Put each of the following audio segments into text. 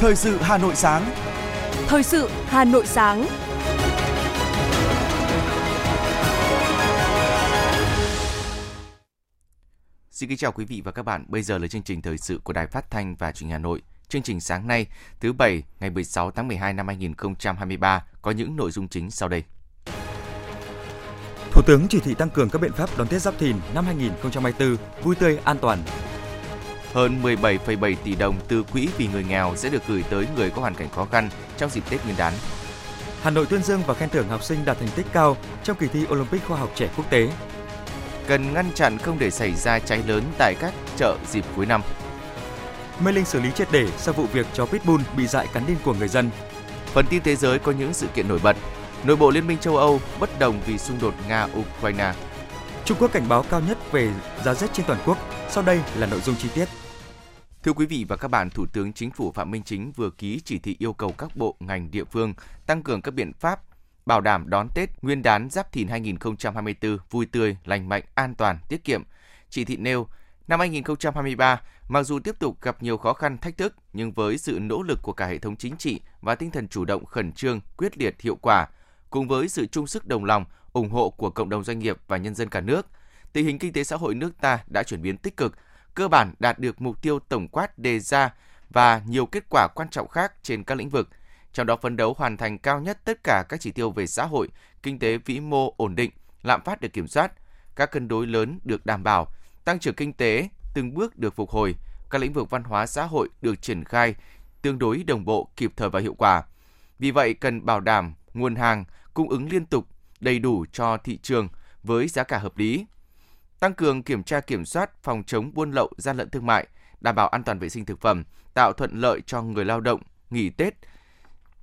Thời sự Hà Nội sáng. Thời sự Hà Nội sáng. Xin kính chào quý vị và các bạn. Bây giờ là chương trình thời sự của Đài Phát thanh và Truyền hình Hà Nội. Chương trình sáng nay, thứ bảy, ngày 16 tháng 12 năm 2023 có những nội dung chính sau đây. Thủ tướng chỉ thị tăng cường các biện pháp đón Tết Giáp Thìn năm 2024 vui tươi an toàn. Hơn 17,7 tỷ đồng từ quỹ vì người nghèo sẽ được gửi tới người có hoàn cảnh khó khăn trong dịp Tết Nguyên đán. Hà Nội tuyên dương và khen thưởng học sinh đạt thành tích cao trong kỳ thi Olympic khoa học trẻ quốc tế. Cần ngăn chặn không để xảy ra cháy lớn tại các chợ dịp cuối năm. Mê Linh xử lý triệt để sau vụ việc chó Pitbull bị dại cắn điên của người dân. Phần tin thế giới có những sự kiện nổi bật. Nội bộ Liên minh châu Âu bất đồng vì xung đột Nga-Ukraine. Trung Quốc cảnh báo cao nhất về giá rét trên toàn quốc. Sau đây là nội dung chi tiết. Thưa quý vị và các bạn, Thủ tướng Chính phủ Phạm Minh Chính vừa ký chỉ thị yêu cầu các bộ, ngành, địa phương tăng cường các biện pháp bảo đảm đón Tết Nguyên đán Giáp Thìn 2024 vui tươi, lành mạnh, an toàn, tiết kiệm. Chỉ thị nêu, năm 2023, mặc dù tiếp tục gặp nhiều khó khăn, thách thức, nhưng với sự nỗ lực của cả hệ thống chính trị và tinh thần chủ động, khẩn trương, quyết liệt, hiệu quả, cùng với sự chung sức đồng lòng, ủng hộ của cộng đồng doanh nghiệp và nhân dân cả nước, tình hình kinh tế xã hội nước ta đã chuyển biến tích cực, cơ bản đạt được mục tiêu tổng quát đề ra và nhiều kết quả quan trọng khác trên các lĩnh vực, trong đó phấn đấu hoàn thành cao nhất tất cả các chỉ tiêu về xã hội, kinh tế vĩ mô ổn định, lạm phát được kiểm soát, các cân đối lớn được đảm bảo, tăng trưởng kinh tế từng bước được phục hồi, các lĩnh vực văn hóa xã hội được triển khai tương đối đồng bộ, kịp thời và hiệu quả. Vì vậy cần bảo đảm nguồn hàng cung ứng liên tục, đầy đủ cho thị trường với giá cả hợp lý. Tăng cường kiểm tra kiểm soát phòng chống buôn lậu gian lận thương mại, đảm bảo an toàn vệ sinh thực phẩm, tạo thuận lợi cho người lao động nghỉ Tết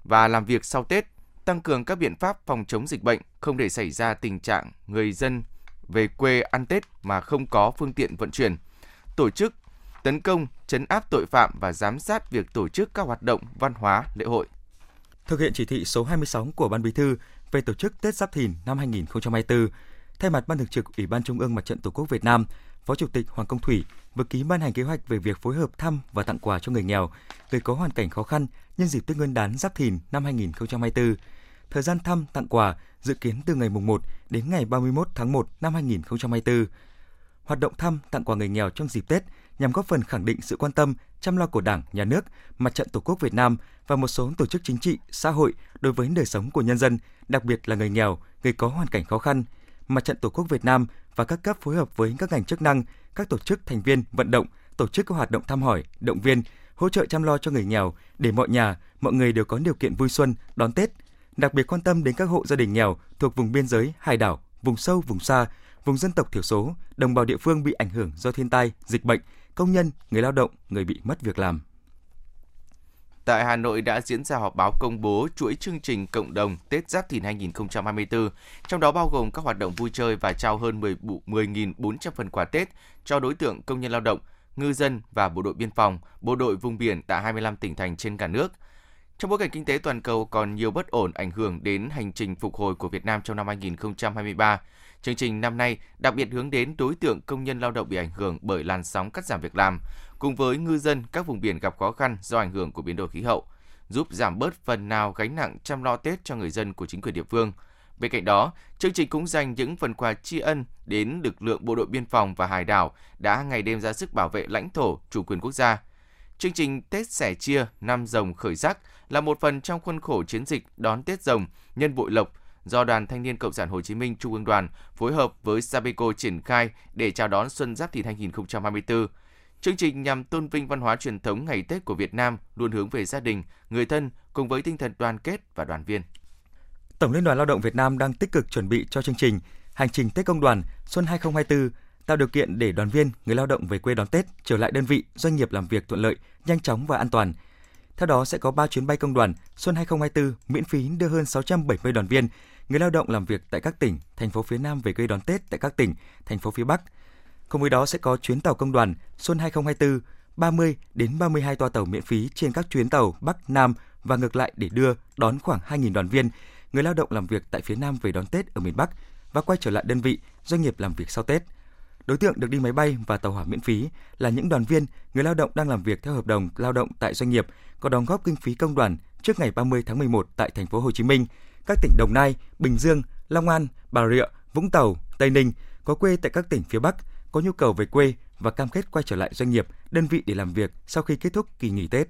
và làm việc sau Tết, tăng cường các biện pháp phòng chống dịch bệnh, không để xảy ra tình trạng người dân về quê ăn Tết mà không có phương tiện vận chuyển. Tổ chức tấn công, chấn áp tội phạm và giám sát việc tổ chức các hoạt động văn hóa, lễ hội. Thực hiện chỉ thị số 26 của Ban Bí thư về tổ chức Tết Giáp Thìn năm 2024, thay mặt Ban Thường trực Ủy ban Trung ương Mặt trận Tổ quốc Việt Nam, Phó Chủ tịch Hoàng Công Thủy vừa ký ban hành kế hoạch về việc phối hợp thăm và tặng quà cho người nghèo, người có hoàn cảnh khó khăn nhân dịp Tết Nguyên đán Giáp Thìn năm 2024. Thời gian thăm tặng quà dự kiến từ ngày mùng 1 đến ngày 31 tháng 1 năm 2024. Hoạt động thăm tặng quà người nghèo trong dịp Tết nhằm góp phần khẳng định sự quan tâm, chăm lo của Đảng, Nhà nước, Mặt trận Tổ quốc Việt Nam và một số tổ chức chính trị, xã hội đối với đời sống của nhân dân, đặc biệt là người nghèo, người có hoàn cảnh khó khăn. Mặt trận Tổ quốc Việt Nam và các cấp phối hợp với các ngành chức năng, các tổ chức thành viên vận động, tổ chức các hoạt động thăm hỏi, động viên, hỗ trợ chăm lo cho người nghèo để mọi nhà, mọi người đều có điều kiện vui xuân, đón Tết. Đặc biệt quan tâm đến các hộ gia đình nghèo thuộc vùng biên giới, hải đảo, vùng sâu, vùng xa, vùng dân tộc thiểu số, đồng bào địa phương bị ảnh hưởng do thiên tai, dịch bệnh, công nhân, người lao động, người bị mất việc làm. Tại Hà Nội đã diễn ra họp báo công bố chuỗi chương trình cộng đồng Tết Giáp Thìn 2024, trong đó bao gồm các hoạt động vui chơi và trao hơn 10.400 phần quà Tết cho đối tượng công nhân lao động, ngư dân và bộ đội biên phòng, bộ đội vùng biển tại 25 tỉnh thành trên cả nước. Trong bối cảnh kinh tế toàn cầu còn nhiều bất ổn ảnh hưởng đến hành trình phục hồi của Việt Nam trong năm 2023, chương trình năm nay đặc biệt hướng đến đối tượng công nhân lao động bị ảnh hưởng bởi làn sóng cắt giảm việc làm, cùng với ngư dân các vùng biển gặp khó khăn do ảnh hưởng của biến đổi khí hậu, giúp giảm bớt phần nào gánh nặng chăm lo Tết cho người dân của chính quyền địa phương. Bên cạnh đó, chương trình cũng dành những phần quà tri ân đến lực lượng bộ đội biên phòng và hải đảo đã ngày đêm ra sức bảo vệ lãnh thổ, chủ quyền quốc gia. Chương trình Tết sẻ chia năm rồng khởi sắc là một phần trong khuôn khổ chiến dịch đón Tết rồng nhân bội lộc do Đoàn Thanh niên Cộng sản Hồ Chí Minh Trung ương Đoàn phối hợp với Sabeco triển khai để chào đón Xuân Giáp Thìn 2024. Chương trình nhằm tôn vinh văn hóa truyền thống ngày Tết của Việt Nam, luôn hướng về gia đình, người thân cùng với tinh thần đoàn kết và đoàn viên. Tổng Liên đoàn Lao động Việt Nam đang tích cực chuẩn bị cho chương trình Hành trình Tết Công đoàn Xuân 2024 tạo điều kiện để đoàn viên, người lao động về quê đón Tết, trở lại đơn vị, doanh nghiệp làm việc thuận lợi, nhanh chóng và an toàn. Theo đó sẽ có 3 chuyến bay công đoàn Xuân 2024 miễn phí đưa hơn 670 đoàn viên, người lao động làm việc tại các tỉnh, thành phố phía Nam về quê đón Tết tại các tỉnh, thành phố phía Bắc. Cùng với đó sẽ có chuyến tàu công đoàn Xuân 2024 30 đến 32 toa tàu miễn phí trên các chuyến tàu Bắc Nam và ngược lại để đưa đón khoảng 2.000 đoàn viên, người lao động làm việc tại phía Nam về đón Tết ở miền Bắc và quay trở lại đơn vị, doanh nghiệp làm việc sau Tết. Đối tượng được đi máy bay và tàu hỏa miễn phí là những đoàn viên, người lao động đang làm việc theo hợp đồng lao động tại doanh nghiệp có đóng góp kinh phí công đoàn trước ngày 30 tháng 11 tại thành phố Hồ Chí Minh, các tỉnh Đồng Nai, Bình Dương, Long An, Bà Rịa, Vũng Tàu, Tây Ninh có quê tại các tỉnh phía Bắc có nhu cầu về quê và cam kết quay trở lại doanh nghiệp, đơn vị để làm việc sau khi kết thúc kỳ nghỉ Tết.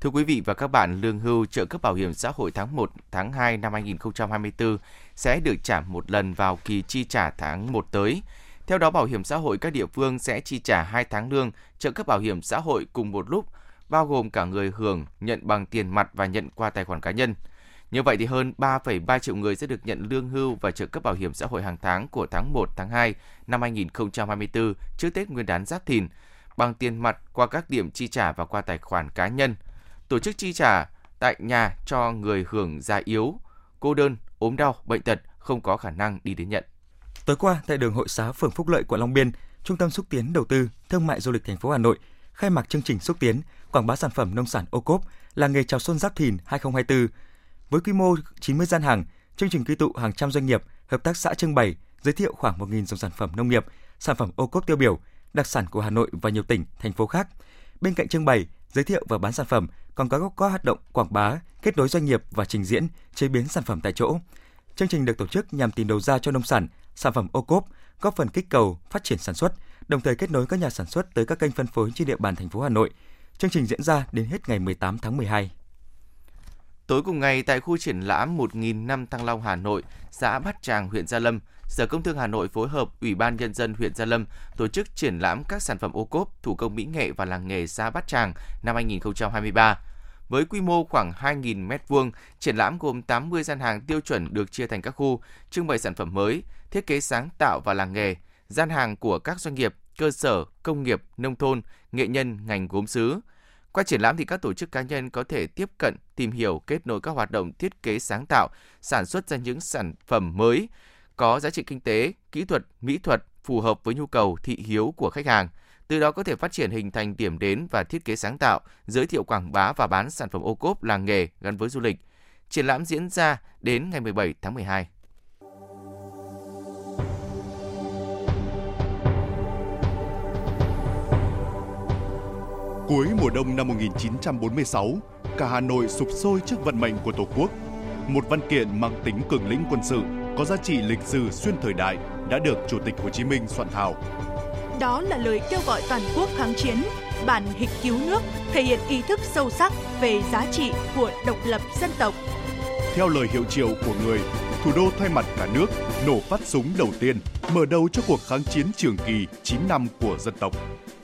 Thưa quý vị và các bạn, lương hưu trợ cấp bảo hiểm xã hội tháng 1, tháng 2 năm 2024 sẽ được trả một lần vào kỳ chi trả tháng 1 tới. Theo đó, bảo hiểm xã hội các địa phương sẽ chi trả 2 tháng lương trợ cấp bảo hiểm xã hội cùng một lúc, bao gồm cả người hưởng nhận bằng tiền mặt và nhận qua tài khoản cá nhân. Như vậy thì hơn 3,3 triệu người sẽ được nhận lương hưu và trợ cấp bảo hiểm xã hội hàng tháng của tháng 1, tháng 2 năm 2024 trước Tết Nguyên đán Giáp Thìn bằng tiền mặt qua các điểm chi trả và qua tài khoản cá nhân. Tổ chức chi trả tại nhà cho người hưởng già yếu, cô đơn, ốm đau, bệnh tật không có khả năng đi đến nhận. Tối qua tại đường Hội xá phường Phúc Lợi quận Long Biên, Trung tâm xúc tiến đầu tư thương mại du lịch thành phố Hà Nội khai mạc chương trình xúc tiến quảng bá sản phẩm nông sản ô cốp là nghề chào xuân Giáp Thìn 2024 với quy mô 90 gian hàng, chương trình quy tụ hàng trăm doanh nghiệp, hợp tác xã trưng bày, giới thiệu khoảng 1.000 dòng sản phẩm nông nghiệp, sản phẩm ô cốp tiêu biểu, đặc sản của Hà Nội và nhiều tỉnh, thành phố khác. Bên cạnh trưng bày, giới thiệu và bán sản phẩm, còn có các hoạt động quảng bá, kết nối doanh nghiệp và trình diễn, chế biến sản phẩm tại chỗ. Chương trình được tổ chức nhằm tìm đầu ra cho nông sản, sản phẩm ô cốp, góp phần kích cầu phát triển sản xuất, đồng thời kết nối các nhà sản xuất tới các kênh phân phối trên địa bàn thành phố Hà Nội. Chương trình diễn ra đến hết ngày 18 tháng 12. Tối cùng ngày tại khu triển lãm 1.000 năm Thăng Long Hà Nội, xã Bát Tràng, huyện Gia Lâm, Sở Công Thương Hà Nội phối hợp Ủy ban Nhân dân huyện Gia Lâm tổ chức triển lãm các sản phẩm ô cốp, thủ công mỹ nghệ và làng nghề xã Bát Tràng năm 2023. Với quy mô khoảng 2.000 m2, triển lãm gồm 80 gian hàng tiêu chuẩn được chia thành các khu, trưng bày sản phẩm mới, thiết kế sáng tạo và làng nghề, gian hàng của các doanh nghiệp, cơ sở, công nghiệp, nông thôn, nghệ nhân, ngành gốm sứ, qua triển lãm thì các tổ chức cá nhân có thể tiếp cận, tìm hiểu, kết nối các hoạt động thiết kế sáng tạo, sản xuất ra những sản phẩm mới có giá trị kinh tế, kỹ thuật, mỹ thuật phù hợp với nhu cầu thị hiếu của khách hàng. Từ đó có thể phát triển hình thành điểm đến và thiết kế sáng tạo, giới thiệu quảng bá và bán sản phẩm ô cốp làng nghề gắn với du lịch. Triển lãm diễn ra đến ngày 17 tháng 12. Cuối mùa đông năm 1946, cả Hà Nội sụp sôi trước vận mệnh của Tổ quốc. Một văn kiện mang tính cường lĩnh quân sự, có giá trị lịch sử xuyên thời đại đã được Chủ tịch Hồ Chí Minh soạn thảo. Đó là lời kêu gọi toàn quốc kháng chiến, bản hịch cứu nước, thể hiện ý thức sâu sắc về giá trị của độc lập dân tộc. Theo lời hiệu triệu của người, thủ đô thay mặt cả nước nổ phát súng đầu tiên, mở đầu cho cuộc kháng chiến trường kỳ 9 năm của dân tộc.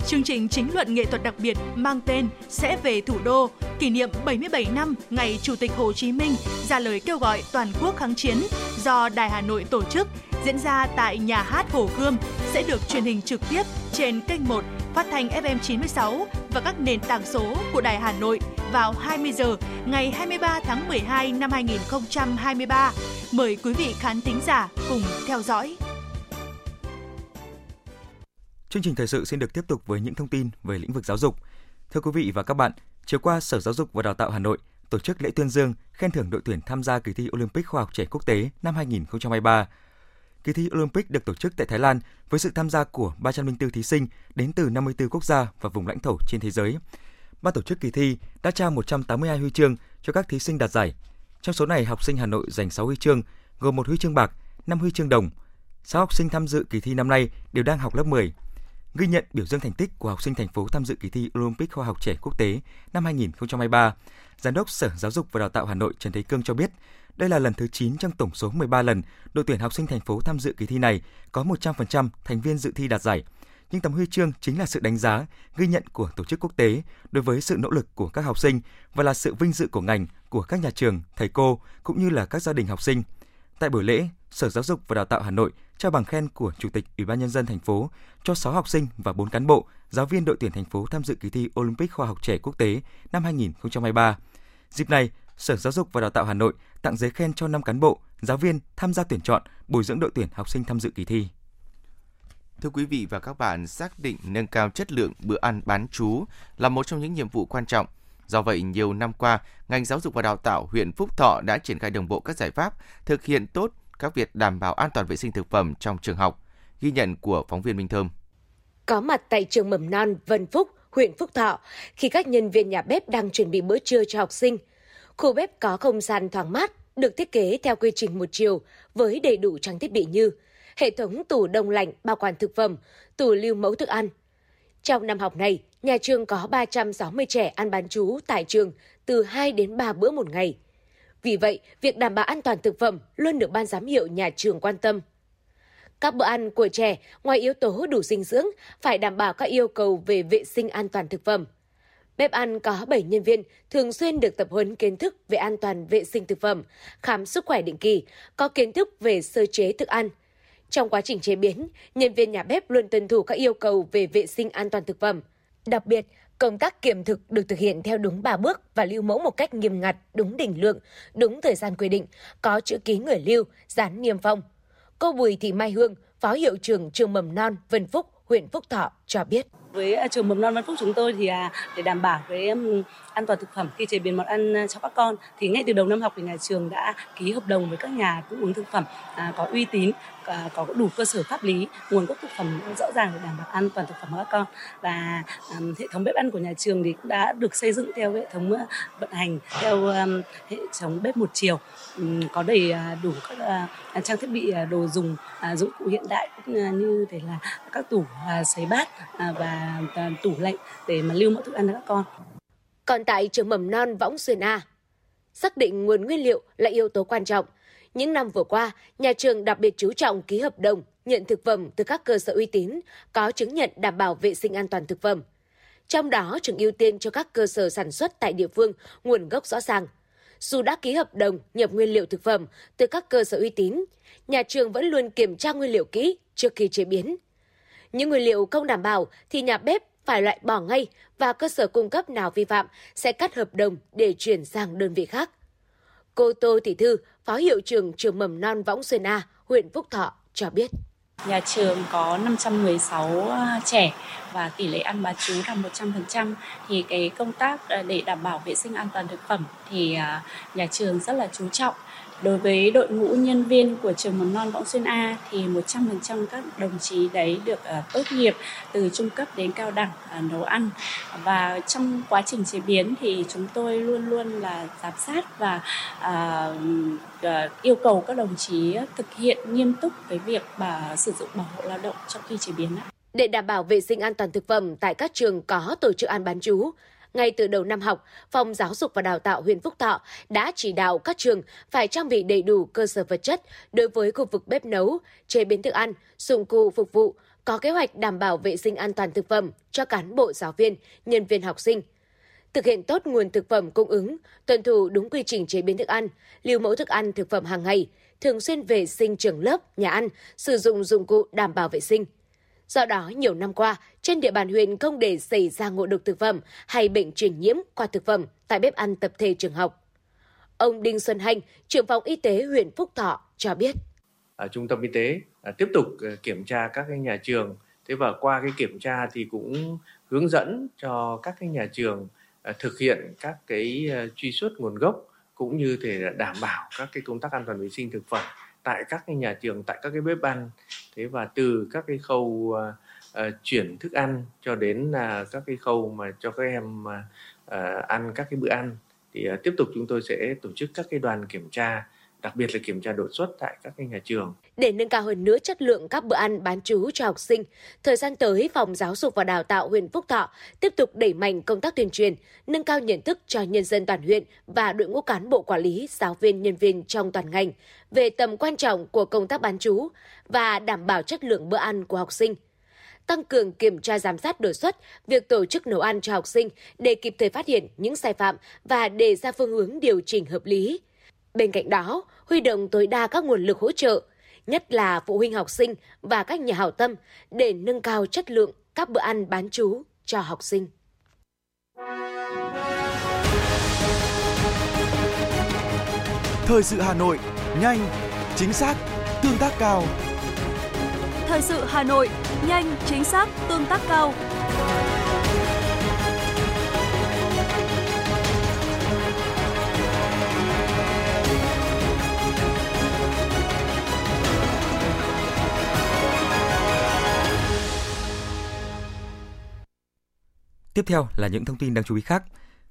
Chương trình chính luận nghệ thuật đặc biệt mang tên Sẽ về thủ đô, kỷ niệm 77 năm ngày Chủ tịch Hồ Chí Minh ra lời kêu gọi toàn quốc kháng chiến do Đài Hà Nội tổ chức diễn ra tại nhà hát Hồ Gươm sẽ được truyền hình trực tiếp trên kênh 1 phát thanh FM 96 và các nền tảng số của Đài Hà Nội vào 20 giờ ngày 23 tháng 12 năm 2023. Mời quý vị khán thính giả cùng theo dõi. Chương trình thời sự xin được tiếp tục với những thông tin về lĩnh vực giáo dục. Thưa quý vị và các bạn, chiều qua Sở Giáo dục và Đào tạo Hà Nội tổ chức lễ tuyên dương khen thưởng đội tuyển tham gia kỳ thi Olympic khoa học trẻ quốc tế năm 2023. Kỳ thi Olympic được tổ chức tại Thái Lan với sự tham gia của 304 thí sinh đến từ 54 quốc gia và vùng lãnh thổ trên thế giới. Ban tổ chức kỳ thi đã trao 182 huy chương cho các thí sinh đạt giải. Trong số này, học sinh Hà Nội giành 6 huy chương, gồm một huy chương bạc, 5 huy chương đồng. 6 học sinh tham dự kỳ thi năm nay đều đang học lớp 10 ghi nhận biểu dương thành tích của học sinh thành phố tham dự kỳ thi Olympic khoa học trẻ quốc tế năm 2023. Giám đốc Sở Giáo dục và Đào tạo Hà Nội Trần Thế Cương cho biết, đây là lần thứ 9 trong tổng số 13 lần đội tuyển học sinh thành phố tham dự kỳ thi này có 100% thành viên dự thi đạt giải. Nhưng tấm huy chương chính là sự đánh giá, ghi nhận của tổ chức quốc tế đối với sự nỗ lực của các học sinh và là sự vinh dự của ngành, của các nhà trường, thầy cô cũng như là các gia đình học sinh. Tại buổi lễ, Sở Giáo dục và Đào tạo Hà Nội trao bằng khen của Chủ tịch Ủy ban nhân dân thành phố cho 6 học sinh và 4 cán bộ, giáo viên đội tuyển thành phố tham dự kỳ thi Olympic khoa học trẻ quốc tế năm 2023. Dịp này, Sở Giáo dục và Đào tạo Hà Nội tặng giấy khen cho 5 cán bộ, giáo viên tham gia tuyển chọn, bồi dưỡng đội tuyển học sinh tham dự kỳ thi. Thưa quý vị và các bạn, xác định nâng cao chất lượng bữa ăn bán chú là một trong những nhiệm vụ quan trọng. Do vậy, nhiều năm qua, ngành giáo dục và đào tạo huyện Phúc Thọ đã triển khai đồng bộ các giải pháp thực hiện tốt các việc đảm bảo an toàn vệ sinh thực phẩm trong trường học. Ghi nhận của phóng viên Minh Thơm. Có mặt tại trường mầm non Vân Phúc, huyện Phúc Thọ, khi các nhân viên nhà bếp đang chuẩn bị bữa trưa cho học sinh. Khu bếp có không gian thoáng mát, được thiết kế theo quy trình một chiều với đầy đủ trang thiết bị như hệ thống tủ đông lạnh bảo quản thực phẩm, tủ lưu mẫu thức ăn. Trong năm học này, nhà trường có 360 trẻ ăn bán chú tại trường từ 2 đến 3 bữa một ngày. Vì vậy, việc đảm bảo an toàn thực phẩm luôn được ban giám hiệu nhà trường quan tâm. Các bữa ăn của trẻ, ngoài yếu tố đủ dinh dưỡng, phải đảm bảo các yêu cầu về vệ sinh an toàn thực phẩm. Bếp ăn có 7 nhân viên thường xuyên được tập huấn kiến thức về an toàn vệ sinh thực phẩm, khám sức khỏe định kỳ, có kiến thức về sơ chế thức ăn. Trong quá trình chế biến, nhân viên nhà bếp luôn tuân thủ các yêu cầu về vệ sinh an toàn thực phẩm. Đặc biệt, công tác kiểm thực được thực hiện theo đúng 3 bước và lưu mẫu một cách nghiêm ngặt, đúng đỉnh lượng, đúng thời gian quy định, có chữ ký người lưu, dán niêm phong. Cô Bùi Thị Mai Hương, Phó Hiệu trưởng trường mầm non Vân Phúc, huyện Phúc Thọ cho biết. Với à, trường mầm non văn Phúc chúng tôi thì à, để đảm bảo cái an toàn thực phẩm khi chế biến món ăn à, cho các con thì ngay từ đầu năm học thì nhà trường đã ký hợp đồng với các nhà cung ứng thực phẩm có uy tín có đủ cơ sở pháp lý, nguồn gốc thực phẩm rõ ràng để đảm bảo an toàn thực phẩm cho các con và hệ thống bếp ăn của nhà trường thì cũng đã được xây dựng theo hệ thống vận hành theo hệ thống bếp một chiều có đầy đủ các trang thiết bị đồ dùng dụng cụ hiện đại cũng như thể là các tủ sấy bát À, và à, tủ lạnh để mà lưu mẫu thức ăn cho các con. Còn tại trường mầm non Võng Xuyên A, xác định nguồn nguyên liệu là yếu tố quan trọng. Những năm vừa qua, nhà trường đặc biệt chú trọng ký hợp đồng nhận thực phẩm từ các cơ sở uy tín có chứng nhận đảm bảo vệ sinh an toàn thực phẩm. Trong đó, trường ưu tiên cho các cơ sở sản xuất tại địa phương nguồn gốc rõ ràng. Dù đã ký hợp đồng nhập nguyên liệu thực phẩm từ các cơ sở uy tín, nhà trường vẫn luôn kiểm tra nguyên liệu kỹ trước khi chế biến. Những nguyên liệu không đảm bảo thì nhà bếp phải loại bỏ ngay và cơ sở cung cấp nào vi phạm sẽ cắt hợp đồng để chuyển sang đơn vị khác. Cô Tô Thị Thư, Phó Hiệu trưởng trường mầm non Võng Xuyên A, huyện Phúc Thọ cho biết. Nhà trường có 516 à, trẻ và tỷ lệ ăn bán chú là 100% thì cái công tác à, để đảm bảo vệ sinh an toàn thực phẩm thì à, nhà trường rất là chú trọng Đối với đội ngũ nhân viên của trường mầm non Võng Xuyên A thì 100% các đồng chí đấy được uh, tốt nghiệp từ trung cấp đến cao đẳng uh, nấu ăn và trong quá trình chế biến thì chúng tôi luôn luôn là giám sát và uh, uh, yêu cầu các đồng chí thực hiện nghiêm túc cái việc bà sử dụng bảo hộ lao động trong khi chế biến. Để đảm bảo vệ sinh an toàn thực phẩm tại các trường có tổ chức ăn bán chú, ngay từ đầu năm học, Phòng Giáo dục và Đào tạo huyện Phúc Thọ đã chỉ đạo các trường phải trang bị đầy đủ cơ sở vật chất đối với khu vực bếp nấu, chế biến thức ăn, dụng cụ phục vụ, có kế hoạch đảm bảo vệ sinh an toàn thực phẩm cho cán bộ giáo viên, nhân viên học sinh. Thực hiện tốt nguồn thực phẩm cung ứng, tuân thủ đúng quy trình chế biến thức ăn, lưu mẫu thức ăn thực phẩm hàng ngày, thường xuyên vệ sinh trường lớp, nhà ăn, sử dụng dụng cụ đảm bảo vệ sinh – Do đó, nhiều năm qua, trên địa bàn huyện không để xảy ra ngộ độc thực phẩm hay bệnh truyền nhiễm qua thực phẩm tại bếp ăn tập thể trường học. Ông Đinh Xuân Hành, trưởng phòng y tế huyện Phúc Thọ cho biết. Ở trung tâm y tế à, tiếp tục à, kiểm tra các cái nhà trường. Thế và qua cái kiểm tra thì cũng hướng dẫn cho các cái nhà trường à, thực hiện các cái truy xuất nguồn gốc cũng như thể đảm bảo các cái công tác an toàn vệ sinh thực phẩm tại các cái nhà trường tại các cái bếp ăn. Thế và từ các cái khâu uh, uh, chuyển thức ăn cho đến uh, các cái khâu mà cho các em uh, ăn các cái bữa ăn thì uh, tiếp tục chúng tôi sẽ tổ chức các cái đoàn kiểm tra đặc biệt là kiểm tra đột xuất tại các nhà trường. Để nâng cao hơn nữa chất lượng các bữa ăn bán trú cho học sinh, thời gian tới Phòng Giáo dục và Đào tạo huyện Phúc Thọ tiếp tục đẩy mạnh công tác tuyên truyền, nâng cao nhận thức cho nhân dân toàn huyện và đội ngũ cán bộ quản lý, giáo viên, nhân viên trong toàn ngành về tầm quan trọng của công tác bán trú và đảm bảo chất lượng bữa ăn của học sinh tăng cường kiểm tra giám sát đột xuất việc tổ chức nấu ăn cho học sinh để kịp thời phát hiện những sai phạm và đề ra phương hướng điều chỉnh hợp lý. Bên cạnh đó, huy động tối đa các nguồn lực hỗ trợ, nhất là phụ huynh học sinh và các nhà hảo tâm để nâng cao chất lượng các bữa ăn bán chú cho học sinh. Thời sự Hà Nội, nhanh, chính xác, tương tác cao. Thời sự Hà Nội, nhanh, chính xác, tương tác cao. Theo là những thông tin đáng chú ý khác.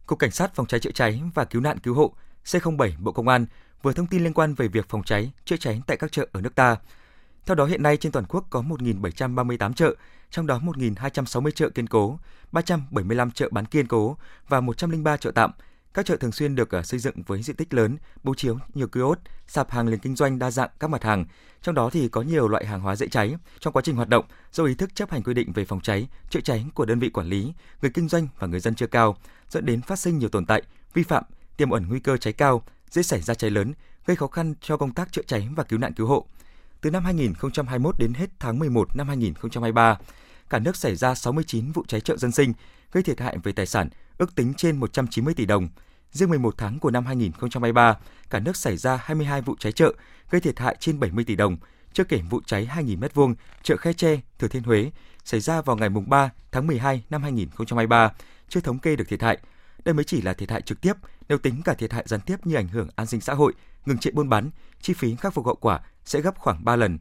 Cục Cảnh sát Phòng cháy chữa cháy và Cứu nạn Cứu hộ C07 Bộ Công an vừa thông tin liên quan về việc phòng cháy, chữa cháy tại các chợ ở nước ta. Theo đó hiện nay trên toàn quốc có 1.738 chợ, trong đó 1.260 chợ kiên cố, 375 chợ bán kiên cố và 103 chợ tạm. Các chợ thường xuyên được ờ, xây dựng với diện tích lớn, bố chiếu nhiều kiosk, sạp hàng liền kinh doanh đa dạng các mặt hàng, trong đó thì có nhiều loại hàng hóa dễ cháy. Trong quá trình hoạt động, do ý thức chấp hành quy định về phòng cháy, chữa cháy của đơn vị quản lý, người kinh doanh và người dân chưa cao, dẫn đến phát sinh nhiều tồn tại, vi phạm, tiềm ẩn nguy cơ cháy cao, dễ xảy ra cháy lớn, gây khó khăn cho công tác chữa cháy và cứu nạn cứu hộ. Từ năm 2021 đến hết tháng 11 năm 2023, cả nước xảy ra 69 vụ cháy chợ dân sinh, gây thiệt hại về tài sản ước tính trên 190 tỷ đồng. Riêng 11 tháng của năm 2023, cả nước xảy ra 22 vụ cháy chợ, gây thiệt hại trên 70 tỷ đồng, chưa kể vụ cháy 2.000 m2 chợ Khe Tre, Thừa Thiên Huế xảy ra vào ngày 3 tháng 12 năm 2023, chưa thống kê được thiệt hại. Đây mới chỉ là thiệt hại trực tiếp, nếu tính cả thiệt hại gián tiếp như ảnh hưởng an sinh xã hội, ngừng trệ buôn bán, chi phí khắc phục hậu quả sẽ gấp khoảng 3 lần.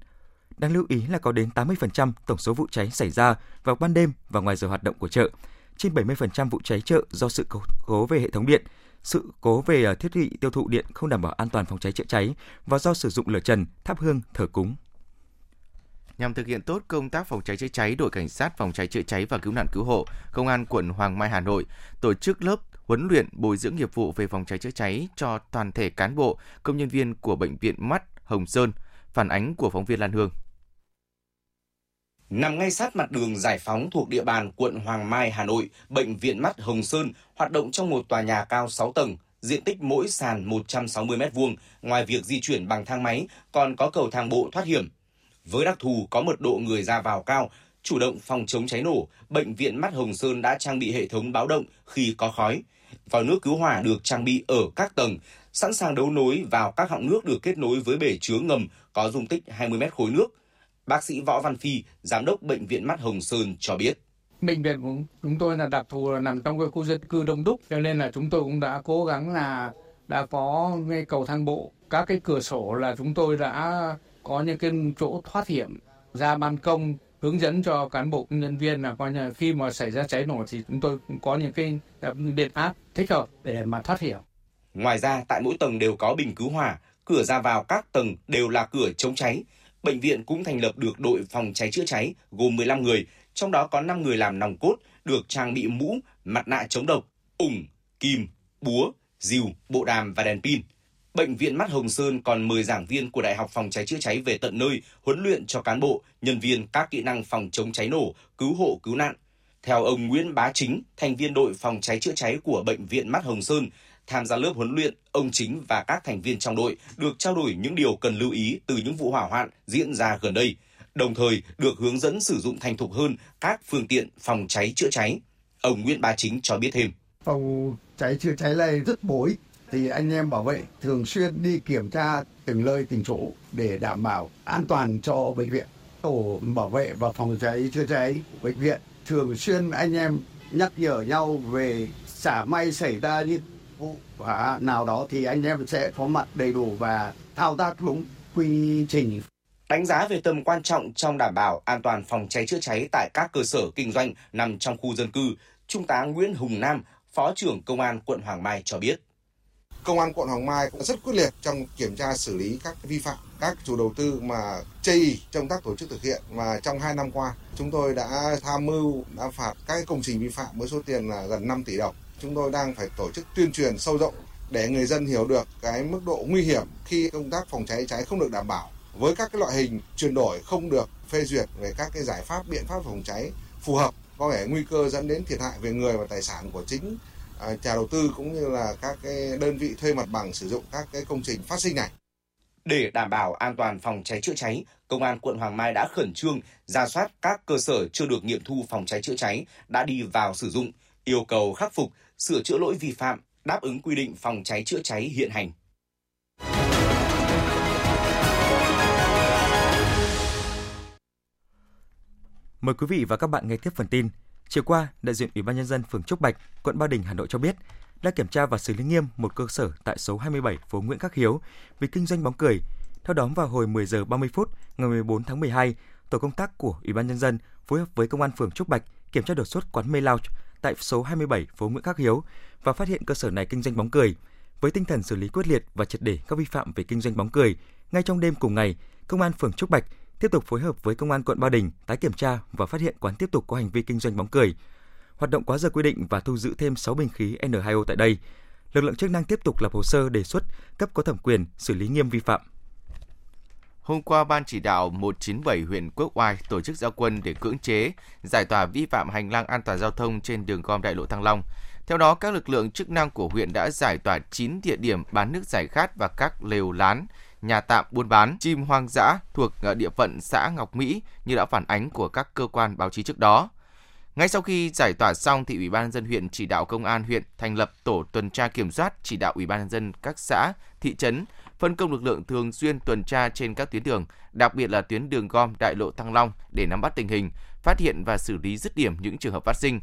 Đáng lưu ý là có đến 80% tổng số vụ cháy xảy ra vào ban đêm và ngoài giờ hoạt động của chợ. Trên 70% vụ cháy chợ do sự cố về hệ thống điện, sự cố về à, thiết bị tiêu thụ điện không đảm bảo an toàn phòng cháy chữa cháy và do sử dụng lửa trần, thắp hương, thờ cúng. Nhằm thực hiện tốt công tác phòng cháy chữa cháy, đội cảnh sát phòng cháy chữa cháy và cứu nạn cứu hộ, công an quận Hoàng Mai Hà Nội tổ chức lớp huấn luyện bồi dưỡng nghiệp vụ về phòng cháy chữa cháy cho toàn thể cán bộ, công nhân viên của bệnh viện Mắt Hồng Sơn. Phản ánh của phóng viên Lan Hương. Nằm ngay sát mặt đường giải phóng thuộc địa bàn quận Hoàng Mai, Hà Nội, Bệnh viện Mắt Hồng Sơn hoạt động trong một tòa nhà cao 6 tầng, diện tích mỗi sàn 160 m2, ngoài việc di chuyển bằng thang máy, còn có cầu thang bộ thoát hiểm. Với đặc thù có mật độ người ra vào cao, chủ động phòng chống cháy nổ, Bệnh viện Mắt Hồng Sơn đã trang bị hệ thống báo động khi có khói. Vòi nước cứu hỏa được trang bị ở các tầng, sẵn sàng đấu nối vào các họng nước được kết nối với bể chứa ngầm có dung tích 20 mét khối nước. Bác sĩ Võ Văn Phi, giám đốc bệnh viện Mắt Hồng Sơn cho biết. Bệnh viện của chúng tôi là đặc thù là nằm trong cái khu dân cư đông đúc, cho nên là chúng tôi cũng đã cố gắng là đã có ngay cầu thang bộ, các cái cửa sổ là chúng tôi đã có những cái chỗ thoát hiểm ra ban công hướng dẫn cho cán bộ nhân viên là coi như khi mà xảy ra cháy nổ thì chúng tôi cũng có những cái biện pháp thích hợp để mà thoát hiểm. Ngoài ra, tại mỗi tầng đều có bình cứu hỏa, cửa ra vào các tầng đều là cửa chống cháy. Bệnh viện cũng thành lập được đội phòng cháy chữa cháy gồm 15 người, trong đó có 5 người làm nòng cốt, được trang bị mũ, mặt nạ chống độc, ủng, kim, búa, dìu, bộ đàm và đèn pin. Bệnh viện Mắt Hồng Sơn còn mời giảng viên của Đại học Phòng cháy chữa cháy về tận nơi huấn luyện cho cán bộ, nhân viên các kỹ năng phòng chống cháy nổ, cứu hộ cứu nạn. Theo ông Nguyễn Bá Chính, thành viên đội phòng cháy chữa cháy của Bệnh viện Mắt Hồng Sơn, tham gia lớp huấn luyện, ông Chính và các thành viên trong đội được trao đổi những điều cần lưu ý từ những vụ hỏa hoạn diễn ra gần đây, đồng thời được hướng dẫn sử dụng thành thục hơn các phương tiện phòng cháy chữa cháy. Ông Nguyễn Bá Chính cho biết thêm. Phòng cháy chữa cháy này rất bổ ích thì anh em bảo vệ thường xuyên đi kiểm tra từng nơi từng chỗ để đảm bảo an toàn cho bệnh viện. Tổ bảo vệ và phòng cháy chữa cháy của bệnh viện thường xuyên anh em nhắc nhở nhau về xả may xảy ra những vụ và nào đó thì anh em sẽ có mặt đầy đủ và thao tác đúng quy trình. Đánh giá về tầm quan trọng trong đảm bảo an toàn phòng cháy chữa cháy tại các cơ sở kinh doanh nằm trong khu dân cư, Trung tá Nguyễn Hùng Nam, Phó trưởng Công an quận Hoàng Mai cho biết. Công an quận Hoàng Mai cũng rất quyết liệt trong kiểm tra xử lý các vi phạm, các chủ đầu tư mà chây trong tác tổ chức thực hiện và trong 2 năm qua chúng tôi đã tham mưu đã phạt các công trình vi phạm với số tiền là gần 5 tỷ đồng. Chúng tôi đang phải tổ chức tuyên truyền sâu rộng để người dân hiểu được cái mức độ nguy hiểm khi công tác phòng cháy cháy không được đảm bảo với các cái loại hình chuyển đổi không được phê duyệt về các cái giải pháp biện pháp phòng cháy phù hợp có thể nguy cơ dẫn đến thiệt hại về người và tài sản của chính à, nhà đầu tư cũng như là các cái đơn vị thuê mặt bằng sử dụng các cái công trình phát sinh này. Để đảm bảo an toàn phòng cháy chữa cháy, Công an quận Hoàng Mai đã khẩn trương ra soát các cơ sở chưa được nghiệm thu phòng cháy chữa cháy đã đi vào sử dụng, yêu cầu khắc phục, sửa chữa lỗi vi phạm, đáp ứng quy định phòng cháy chữa cháy hiện hành. Mời quý vị và các bạn nghe tiếp phần tin. Chiều qua, đại diện Ủy ban nhân dân phường Trúc Bạch, quận Ba Đình, Hà Nội cho biết đã kiểm tra và xử lý nghiêm một cơ sở tại số 27 phố Nguyễn Khắc Hiếu vì kinh doanh bóng cười. Theo đó vào hồi 10 giờ 30 phút ngày 14 tháng 12, tổ công tác của Ủy ban nhân dân phối hợp với công an phường Trúc Bạch kiểm tra đột xuất quán Mê Lounge tại số 27 phố Nguyễn Khắc Hiếu và phát hiện cơ sở này kinh doanh bóng cười. Với tinh thần xử lý quyết liệt và triệt để các vi phạm về kinh doanh bóng cười, ngay trong đêm cùng ngày, Công an phường Trúc Bạch tiếp tục phối hợp với Công an quận Ba Đình tái kiểm tra và phát hiện quán tiếp tục có hành vi kinh doanh bóng cười. Hoạt động quá giờ quy định và thu giữ thêm 6 bình khí N2O tại đây. Lực lượng chức năng tiếp tục lập hồ sơ đề xuất cấp có thẩm quyền xử lý nghiêm vi phạm. Hôm qua, Ban chỉ đạo 197 huyện Quốc Oai tổ chức giao quân để cưỡng chế, giải tỏa vi phạm hành lang an toàn giao thông trên đường gom đại lộ Thăng Long. Theo đó, các lực lượng chức năng của huyện đã giải tỏa 9 địa điểm bán nước giải khát và các lều lán, nhà tạm buôn bán chim hoang dã thuộc ờ, địa phận xã Ngọc Mỹ như đã phản ánh của các cơ quan báo chí trước đó. Ngay sau khi giải tỏa xong thì Ủy ban dân huyện chỉ đạo công an huyện thành lập tổ tuần tra kiểm soát, chỉ đạo Ủy ban nhân dân các xã, thị trấn phân công lực lượng thường xuyên tuần tra trên các tuyến đường, đặc biệt là tuyến đường gom đại lộ Thăng Long để nắm bắt tình hình, phát hiện và xử lý dứt điểm những trường hợp phát sinh.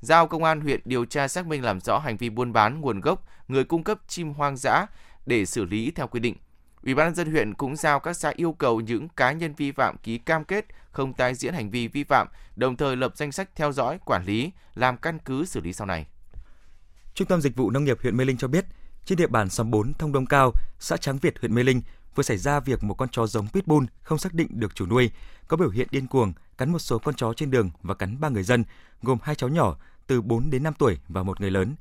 Giao công an huyện điều tra xác minh làm rõ hành vi buôn bán nguồn gốc, người cung cấp chim hoang dã để xử lý theo quy định. Ủy ban nhân dân huyện cũng giao các xã yêu cầu những cá nhân vi phạm ký cam kết không tái diễn hành vi vi phạm, đồng thời lập danh sách theo dõi, quản lý, làm căn cứ xử lý sau này. Trung tâm Dịch vụ Nông nghiệp huyện Mê Linh cho biết, trên địa bàn xóm 4 Thông Đông Cao, xã Tráng Việt, huyện Mê Linh vừa xảy ra việc một con chó giống pitbull không xác định được chủ nuôi có biểu hiện điên cuồng cắn một số con chó trên đường và cắn ba người dân, gồm hai cháu nhỏ từ 4 đến 5 tuổi và một người lớn.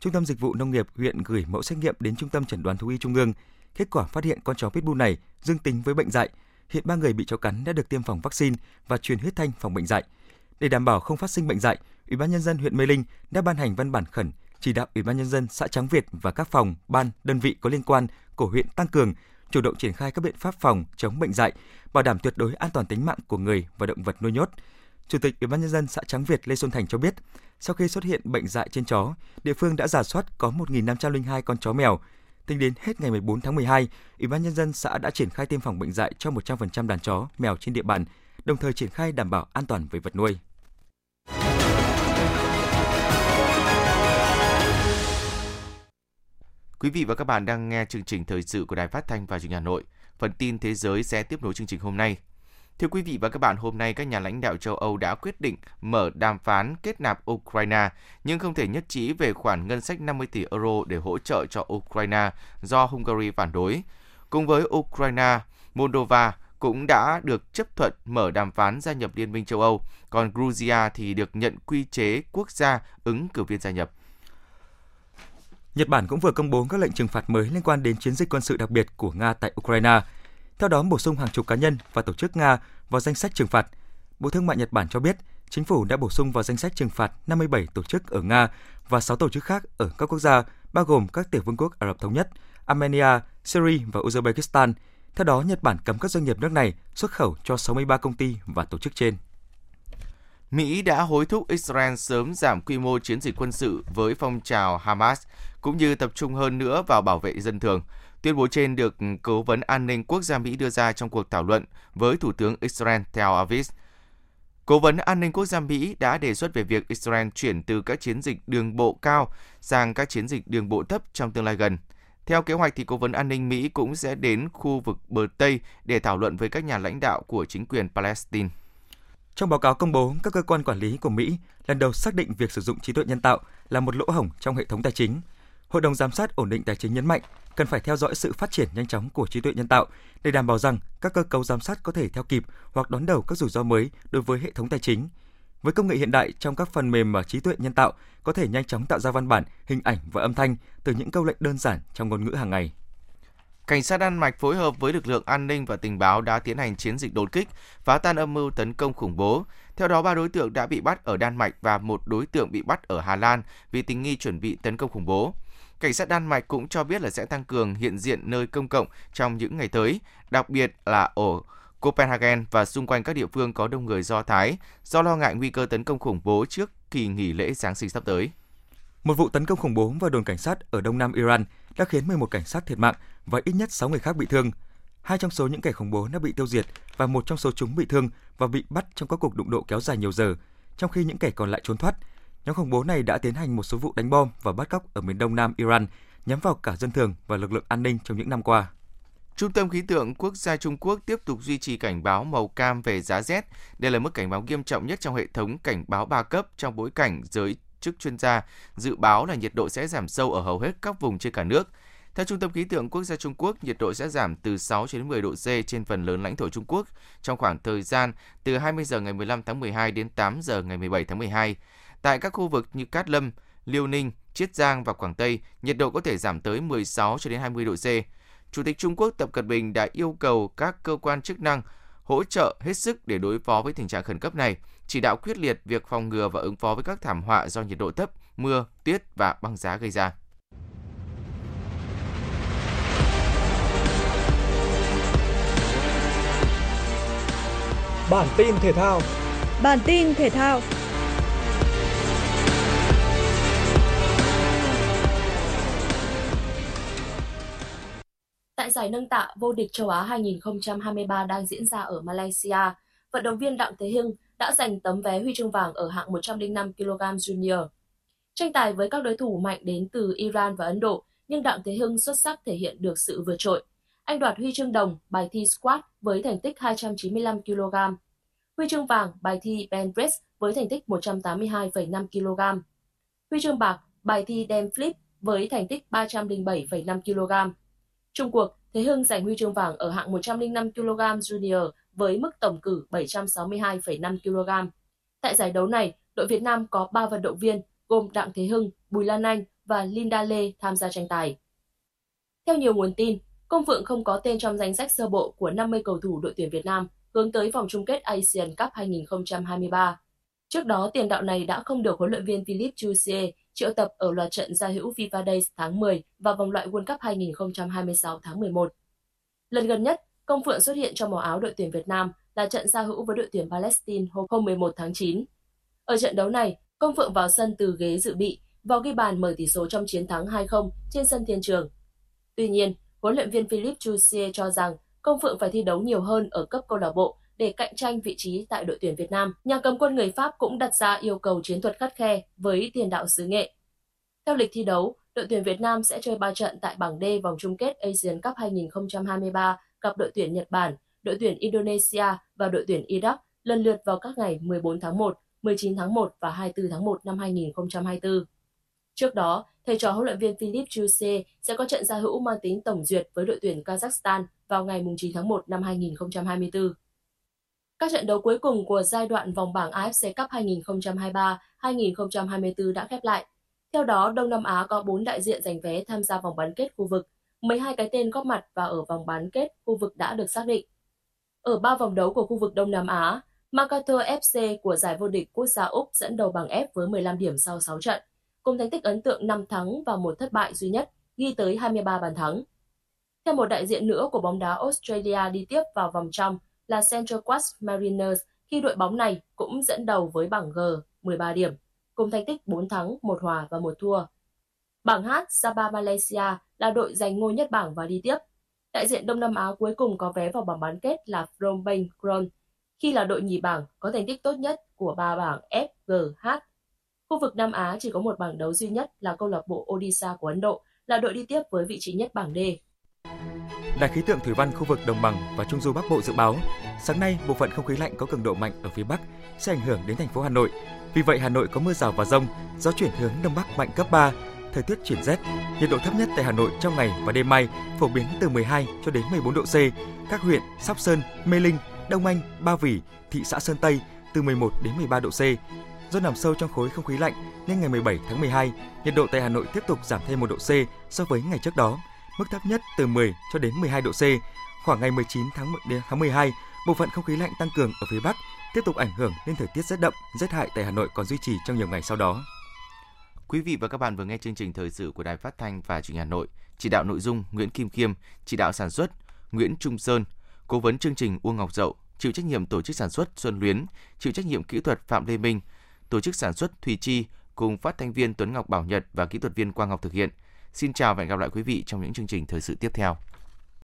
Trung tâm Dịch vụ Nông nghiệp huyện gửi mẫu xét nghiệm đến Trung tâm Chẩn đoán thú y Trung ương. Kết quả phát hiện con chó pitbull này dương tính với bệnh dạy. Hiện ba người bị chó cắn đã được tiêm phòng vaccine và truyền huyết thanh phòng bệnh dạy. Để đảm bảo không phát sinh bệnh dạy, Ủy ban nhân dân huyện Mê Linh đã ban hành văn bản khẩn chỉ đạo Ủy ban nhân dân xã Tráng Việt và các phòng, ban, đơn vị có liên quan của huyện tăng cường chủ động triển khai các biện pháp phòng chống bệnh dạy, bảo đảm tuyệt đối an toàn tính mạng của người và động vật nuôi nhốt. Chủ tịch Ủy ban nhân dân xã Tráng Việt Lê Xuân Thành cho biết, sau khi xuất hiện bệnh dạy trên chó, địa phương đã giả soát có 1.502 con chó mèo. Tính đến hết ngày 14 tháng 12, Ủy ban nhân dân xã đã triển khai tiêm phòng bệnh dạy cho 100% đàn chó, mèo trên địa bàn, đồng thời triển khai đảm bảo an toàn về vật nuôi. Quý vị và các bạn đang nghe chương trình thời sự của Đài Phát thanh và Truyền hình Hà Nội. Phần tin thế giới sẽ tiếp nối chương trình hôm nay. Thưa quý vị và các bạn, hôm nay các nhà lãnh đạo châu Âu đã quyết định mở đàm phán kết nạp Ukraine, nhưng không thể nhất trí về khoản ngân sách 50 tỷ euro để hỗ trợ cho Ukraine do Hungary phản đối. Cùng với Ukraine, Moldova cũng đã được chấp thuận mở đàm phán gia nhập Liên minh châu Âu, còn Georgia thì được nhận quy chế quốc gia ứng cử viên gia nhập. Nhật Bản cũng vừa công bố các lệnh trừng phạt mới liên quan đến chiến dịch quân sự đặc biệt của Nga tại Ukraine. Theo đó, bổ sung hàng chục cá nhân và tổ chức Nga vào danh sách trừng phạt. Bộ Thương mại Nhật Bản cho biết, chính phủ đã bổ sung vào danh sách trừng phạt 57 tổ chức ở Nga và 6 tổ chức khác ở các quốc gia, bao gồm các tiểu vương quốc Ả Rập Thống Nhất, Armenia, Syria và Uzbekistan. Theo đó, Nhật Bản cấm các doanh nghiệp nước này xuất khẩu cho 63 công ty và tổ chức trên. Mỹ đã hối thúc Israel sớm giảm quy mô chiến dịch quân sự với phong trào Hamas, cũng như tập trung hơn nữa vào bảo vệ dân thường. Tuyên bố trên được Cố vấn An ninh Quốc gia Mỹ đưa ra trong cuộc thảo luận với Thủ tướng Israel Tel Aviv. Cố vấn An ninh Quốc gia Mỹ đã đề xuất về việc Israel chuyển từ các chiến dịch đường bộ cao sang các chiến dịch đường bộ thấp trong tương lai gần. Theo kế hoạch thì Cố vấn An ninh Mỹ cũng sẽ đến khu vực bờ Tây để thảo luận với các nhà lãnh đạo của chính quyền Palestine. Trong báo cáo công bố, các cơ quan quản lý của Mỹ lần đầu xác định việc sử dụng trí tuệ nhân tạo là một lỗ hổng trong hệ thống tài chính. Hội đồng giám sát ổn định tài chính nhấn mạnh cần phải theo dõi sự phát triển nhanh chóng của trí tuệ nhân tạo để đảm bảo rằng các cơ cấu giám sát có thể theo kịp hoặc đón đầu các rủi ro mới đối với hệ thống tài chính. Với công nghệ hiện đại trong các phần mềm mà trí tuệ nhân tạo có thể nhanh chóng tạo ra văn bản, hình ảnh và âm thanh từ những câu lệnh đơn giản trong ngôn ngữ hàng ngày. Cảnh sát Đan Mạch phối hợp với lực lượng an ninh và tình báo đã tiến hành chiến dịch đột kích, phá tan âm mưu tấn công khủng bố. Theo đó, ba đối tượng đã bị bắt ở Đan Mạch và một đối tượng bị bắt ở Hà Lan vì tình nghi chuẩn bị tấn công khủng bố. Cảnh sát Đan Mạch cũng cho biết là sẽ tăng cường hiện diện nơi công cộng trong những ngày tới, đặc biệt là ở Copenhagen và xung quanh các địa phương có đông người Do Thái, do lo ngại nguy cơ tấn công khủng bố trước kỳ nghỉ lễ Giáng sinh sắp tới. Một vụ tấn công khủng bố vào đồn cảnh sát ở đông nam Iran đã khiến 11 cảnh sát thiệt mạng và ít nhất 6 người khác bị thương. Hai trong số những kẻ khủng bố đã bị tiêu diệt và một trong số chúng bị thương và bị bắt trong các cuộc đụng độ kéo dài nhiều giờ, trong khi những kẻ còn lại trốn thoát. Nhóm khủng bố này đã tiến hành một số vụ đánh bom và bắt cóc ở miền đông nam Iran nhắm vào cả dân thường và lực lượng an ninh trong những năm qua. Trung tâm khí tượng quốc gia Trung Quốc tiếp tục duy trì cảnh báo màu cam về giá rét. Đây là mức cảnh báo nghiêm trọng nhất trong hệ thống cảnh báo 3 cấp trong bối cảnh giới chức chuyên gia dự báo là nhiệt độ sẽ giảm sâu ở hầu hết các vùng trên cả nước. Theo Trung tâm khí tượng quốc gia Trung Quốc, nhiệt độ sẽ giảm từ 6 đến 10 độ C trên phần lớn lãnh thổ Trung Quốc trong khoảng thời gian từ 20 giờ ngày 15 tháng 12 đến 8 giờ ngày 17 tháng 12. Tại các khu vực như Cát Lâm, Liêu Ninh, Chiết Giang và Quảng Tây, nhiệt độ có thể giảm tới 16 cho đến 20 độ C. Chủ tịch Trung Quốc Tập Cận Bình đã yêu cầu các cơ quan chức năng hỗ trợ hết sức để đối phó với tình trạng khẩn cấp này, chỉ đạo quyết liệt việc phòng ngừa và ứng phó với các thảm họa do nhiệt độ thấp, mưa, tuyết và băng giá gây ra. Bản tin thể thao Bản tin thể thao Tại giải nâng tạ vô địch châu Á 2023 đang diễn ra ở Malaysia, vận động viên Đặng Thế Hưng đã giành tấm vé huy chương vàng ở hạng 105 kg Junior. Tranh tài với các đối thủ mạnh đến từ Iran và Ấn Độ, nhưng Đặng Thế Hưng xuất sắc thể hiện được sự vượt trội. Anh đoạt huy chương đồng bài thi squat với thành tích 295 kg, huy chương vàng bài thi bench press với thành tích 182,5 kg, huy chương bạc bài thi deadlift flip với thành tích 307,5 kg. Trung cuộc, Thế Hưng giành huy chương vàng ở hạng 105 kg Junior với mức tổng cử 762,5 kg. Tại giải đấu này, đội Việt Nam có 3 vận động viên gồm Đặng Thế Hưng, Bùi Lan Anh và Linda Lê tham gia tranh tài. Theo nhiều nguồn tin, Công Phượng không có tên trong danh sách sơ bộ của 50 cầu thủ đội tuyển Việt Nam hướng tới vòng chung kết Asian Cup 2023. Trước đó, tiền đạo này đã không được huấn luyện viên Philippe Jouzier triệu tập ở loạt trận giao hữu FIFA Days tháng 10 và vòng loại World Cup 2026 tháng 11. Lần gần nhất, Công Phượng xuất hiện trong màu áo đội tuyển Việt Nam là trận giao hữu với đội tuyển Palestine hôm 11 tháng 9. Ở trận đấu này, Công Phượng vào sân từ ghế dự bị, vào ghi bàn mở tỷ số trong chiến thắng 2-0 trên sân Thiên Trường. Tuy nhiên, huấn luyện viên Philippe Jouzier cho rằng Công Phượng phải thi đấu nhiều hơn ở cấp câu lạc bộ để cạnh tranh vị trí tại đội tuyển Việt Nam. Nhà cầm quân người Pháp cũng đặt ra yêu cầu chiến thuật khắt khe với tiền đạo xứ nghệ. Theo lịch thi đấu, đội tuyển Việt Nam sẽ chơi 3 trận tại bảng D vòng chung kết Asian Cup 2023 gặp đội tuyển Nhật Bản, đội tuyển Indonesia và đội tuyển Iraq lần lượt vào các ngày 14 tháng 1, 19 tháng 1 và 24 tháng 1 năm 2024. Trước đó, thầy trò huấn luyện viên Philip Chuse sẽ có trận gia hữu mang tính tổng duyệt với đội tuyển Kazakhstan vào ngày 9 tháng 1 năm 2024. Các trận đấu cuối cùng của giai đoạn vòng bảng AFC Cup 2023-2024 đã khép lại. Theo đó, Đông Nam Á có 4 đại diện giành vé tham gia vòng bán kết khu vực, 12 cái tên góp mặt và ở vòng bán kết khu vực đã được xác định. Ở ba vòng đấu của khu vực Đông Nam Á, Makato FC của giải vô địch quốc gia Úc dẫn đầu bảng F với 15 điểm sau 6 trận, cùng thành tích ấn tượng 5 thắng và một thất bại duy nhất, ghi tới 23 bàn thắng. Theo một đại diện nữa của bóng đá Australia đi tiếp vào vòng trong là Central Coast Mariners khi đội bóng này cũng dẫn đầu với bảng G 13 điểm, cùng thành tích 4 thắng, 1 hòa và 1 thua. Bảng H, Sabah Malaysia là đội giành ngôi nhất bảng và đi tiếp. Đại diện Đông Nam Á cuối cùng có vé vào bảng bán kết là Phnom Penh Kron, khi là đội nhì bảng có thành tích tốt nhất của ba bảng F, G, H. Khu vực Nam Á chỉ có một bảng đấu duy nhất là câu lạc bộ Odisha của Ấn Độ, là đội đi tiếp với vị trí nhất bảng D. Đài khí tượng thủy văn khu vực đồng bằng và trung du Bắc Bộ dự báo, sáng nay bộ phận không khí lạnh có cường độ mạnh ở phía Bắc sẽ ảnh hưởng đến thành phố Hà Nội. Vì vậy Hà Nội có mưa rào và rông, gió chuyển hướng đông bắc mạnh cấp 3, thời tiết chuyển rét. Nhiệt độ thấp nhất tại Hà Nội trong ngày và đêm mai phổ biến từ 12 cho đến 14 độ C. Các huyện Sóc Sơn, Mê Linh, Đông Anh, Ba Vì, thị xã Sơn Tây từ 11 đến 13 độ C. Do nằm sâu trong khối không khí lạnh nên ngày 17 tháng 12, nhiệt độ tại Hà Nội tiếp tục giảm thêm 1 độ C so với ngày trước đó mức thấp nhất từ 10 cho đến 12 độ C. Khoảng ngày 19 tháng tháng 12, bộ phận không khí lạnh tăng cường ở phía Bắc tiếp tục ảnh hưởng nên thời tiết rét đậm, rét hại tại Hà Nội còn duy trì trong nhiều ngày sau đó. Quý vị và các bạn vừa nghe chương trình thời sự của Đài Phát thanh và Truyền hình Hà Nội. Chỉ đạo nội dung Nguyễn Kim Khiêm, chỉ đạo sản xuất Nguyễn Trung Sơn, cố vấn chương trình Uông Ngọc Dậu, chịu trách nhiệm tổ chức sản xuất Xuân Luyến, chịu trách nhiệm kỹ thuật Phạm Lê Minh, tổ chức sản xuất Thùy Chi cùng phát thanh viên Tuấn Ngọc Bảo Nhật và kỹ thuật viên Quang Ngọc thực hiện. Xin chào và hẹn gặp lại quý vị trong những chương trình thời sự tiếp theo.